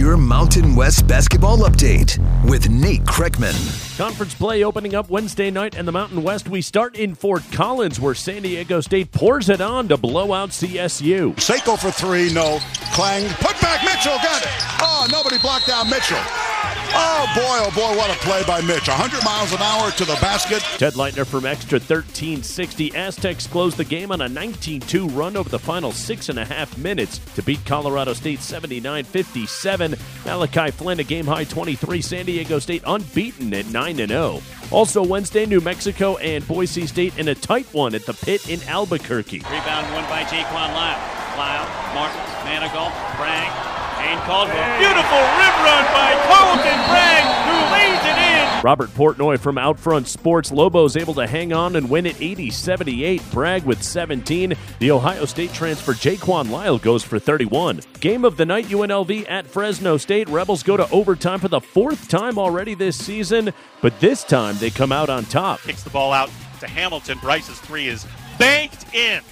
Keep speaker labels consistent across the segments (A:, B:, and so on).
A: your Mountain West basketball update with Nate Kreckman.
B: Conference play opening up Wednesday night in the Mountain West. We start in Fort Collins, where San Diego State pours it on to blow out CSU.
C: Seiko for three, no. Clang, put back, Mitchell, got it. Oh, nobody blocked down Mitchell. Oh boy, oh boy, what a play by Mitch. 100 miles an hour to the basket.
B: Ted Leitner from extra 1360. Aztecs closed the game on a 19 2 run over the final six and a half minutes to beat Colorado State 79 57. Malachi Flynn, a game high 23. San Diego State unbeaten at 9 0. Also Wednesday, New Mexico and Boise State in a tight one at the pit in Albuquerque.
D: Rebound won by Jaquan Lyle. Lyle, Martin, Manigault, Bragg, Kane Caldwell. Beautiful rim run by Carlton Bragg, who lays it in.
B: Robert Portnoy from Outfront Sports. Lobos able to hang on and win it 80 78. Bragg with 17. The Ohio State transfer Jaquan Lyle goes for 31. Game of the night UNLV at Fresno State. Rebels go to overtime for the fourth time already this season, but this time they come out on top.
E: Kicks the ball out to Hamilton. Bryce's three is banked in.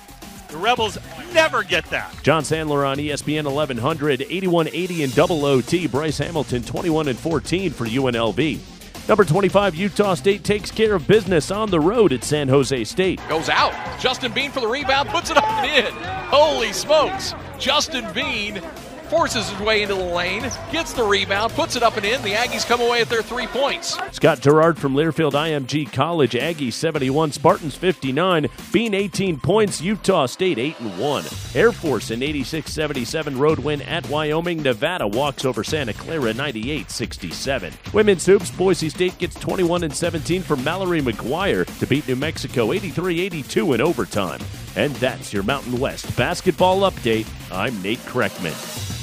E: The Rebels never get that.
B: John Sandler on ESPN 1100, 81-80 in double OT. Bryce Hamilton 21 and 14 for UNLV. Number 25, Utah State takes care of business on the road at San Jose State.
F: Goes out. Justin Bean for the rebound, puts it up and in. Holy smokes. Justin Bean forces his way into the lane, gets the rebound, puts it up and in. The Aggies come away with their three points.
B: Scott Garrard from Learfield IMG College, Aggie 71, Spartans 59, Bean 18 points, Utah State 8 and 1. Air Force an 86-77 road win at Wyoming, Nevada walks over Santa Clara 98-67. Women's hoops, Boise State gets 21 and 17 from Mallory McGwire to beat New Mexico 83-82 in overtime. And that's your Mountain West basketball update. I'm Nate Kreckman.